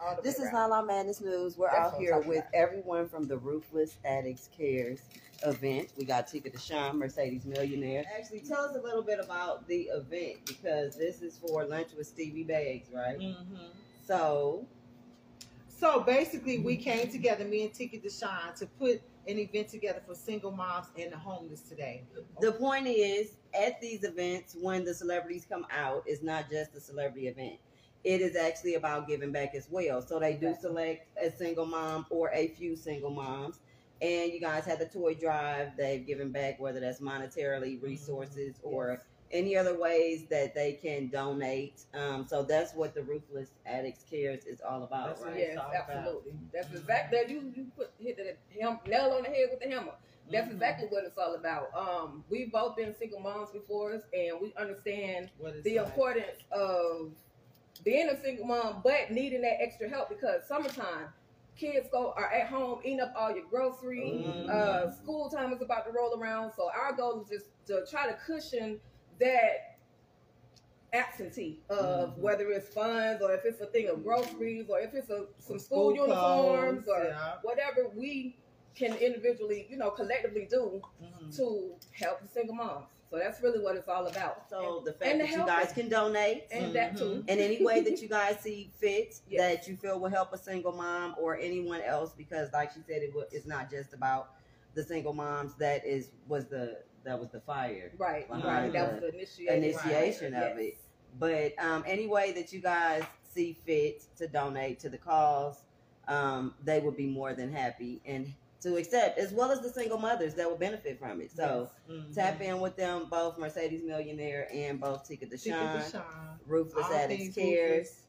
All the This is around. La La Madness News. We're That's out here with about. everyone from the Ruthless Addicts Cares event. We got Tika Deshawn, Mercedes Millionaire. Actually, tell us a little bit about the event because this is for lunch with Stevie Bags, right? Mhm. So, So basically, we came together, me and Tiki Deshawn, to put an event together for single moms and the homeless today. the point is, at these events, when the celebrities come out, it's not just a celebrity event. It is actually about giving back as well. So they do select a single mom or a few single moms. And you guys had the toy drive. They've given back, whether that's monetarily, resources, or any other ways that they can donate. Um, so that's what the Ruthless Addicts Cares is all about, That's right? Yes, all about. absolutely. That's exactly that you you put hit the hem, nail on the head with the hammer. That's Mhm. exactly what it's all about. Um, we've both been single moms before us, and we understand What the like. importance of being a single mom, but needing that extra help because summertime, kids go are at home eating up all your groceries. Mhm. Uh, school time is about to roll around, so our goal is just to try to cushion that absentee of Mhm. whether it's funds or if it's a thing of groceries or if it's a some school, School uniforms clothes, or yeah. whatever we can individually, you know, collectively do Mhm. to help the single moms. So that's really what it's all about. So the fact And the that you guys is- can donate. and that too. in any way that you guys see fit Yes. that you feel will help a single mom or anyone else because like she said it was it's not just about the single moms that is was the that was the fire Right, right. That was the the initiation, initiation right. of Yes. it but um any way that you guys see fit to donate to the cause um they would be more than happy and to accept as well as the single mothers that will benefit from it so Mhm. tap in with them both mercedes millionaire and both tika Tiki deshawn Deshawn. ruthless All addicts things cares Ruthless.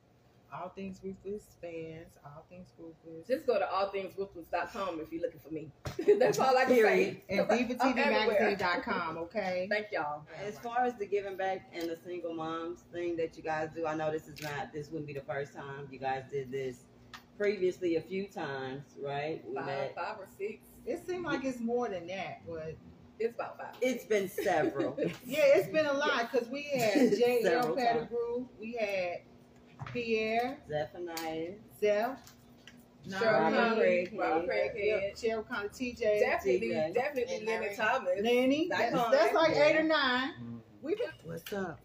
All things ruthless fans. All things ruthless. Just go to allthingsruthless.com if you're looking for me. That's all I can Period. say. and I'm everywhere. divatvmagazine.com, okay? Thank y'all. As far as the giving back and the single moms thing that you guys do, I know this is not this wouldn't be the first time you guys did this. Previously, a few times, right? We Five, met. five or six. It seemed like it's more than that, but It's about five. It's been several. yeah, it's been a lot because we had J.L. Pettigrew, we had Pierre, Zephaniah, Zeph, Cheryl Robert Craighead. Robert Craighead. Cheryl Conley, TJ, Definitely, definitely Lenny Thomas. Lenny. That's, that's like eight or nine. Mhm. We been. What's up?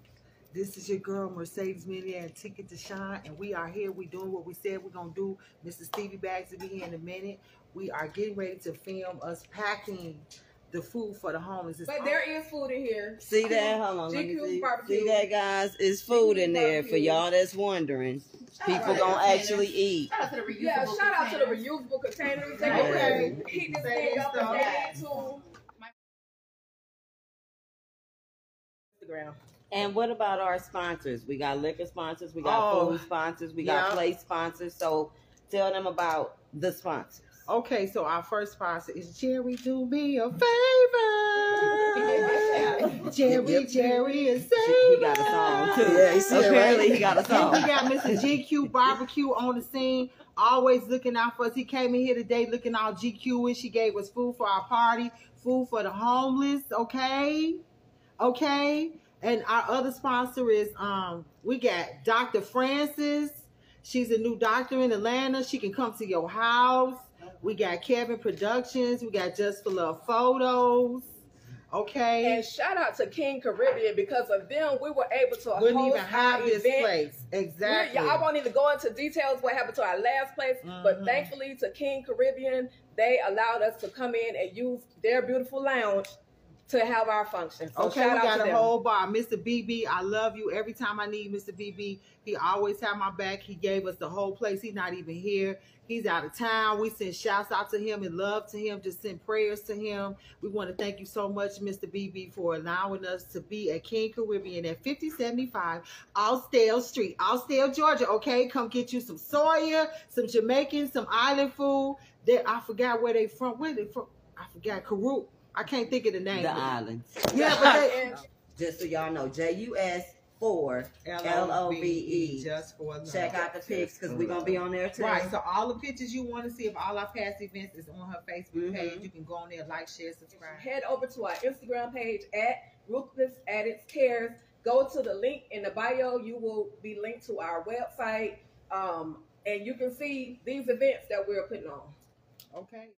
This is your girl Mercedes Millionaire and Ticket to Shine, and we are here. We doing what we said we're gonna do. Mr. Stevie Bags will be here in a minute. We are getting ready to film us packing the food for the homeless. It's But there is food in here. See that? Hold on, GQ see. barbecue. See that, guys? It's food in there for y'all that's wondering. People out gonna actually eat. Shout out to the reusable Yeah, shout out to the reusable containers. They Okay. can heat this thing up and stuff. add it to Instagram. And what about our sponsors? We got liquor sponsors, we got Oh, food sponsors, we got yeah. place sponsors. So tell them about the sponsors. Okay, so our first sponsor is Jerry. Do me a favor, Jerry. Jerry is He got a song too. Yeah, he said, Apparently right? he got a Then we got Mr. GQ Barbecue on the scene, always looking out for us. He came in here today looking all GQ-ish. She gave us food for our party, food for the homeless. Okay, okay. And our other sponsor is um, we got Dr. Francis. She's a new doctor in Atlanta. She can come to your house. We got Kevin Productions. We got Just for Love Photos. Okay. And shout out to King Caribbean because of them, we were able to Wouldn't host even have this event. place. Exactly. I won't even go into details what happened to our last place, but Mhm. thankfully to King Caribbean, they allowed us to come in and use their beautiful lounge to have our function. So okay, shout we out got to a whole bar. Mr. BB, I love you. Every time I need Mr. BB, he always had my back. He gave us the whole place. He's not even here. He's out of town. We send shouts out to him and love to him. Just send prayers to him. We want to thank you so much, Mr. BB, for allowing us to be at King Caribbean at 5075 Austell Street, Austell, Georgia. Okay, come get you some soya, some Jamaican, some island food. That I forgot where they from. Where they from? I forgot. Karoo. I can't think of the name. The islands. Yeah, but they, Just so y'all know, J U S four. L-O-V-E. Just for love. Check out the pics because we're gonna be on there too. Right, so all the pictures you want to see of all our past events is on her Facebook Mhm. page. You can go on there, like, share, subscribe. head over to our Instagram page at Ruthless Addicts Cares. Go to the link in the bio. You will be linked to our website. Um, and you can see these events that we're putting on. Okay.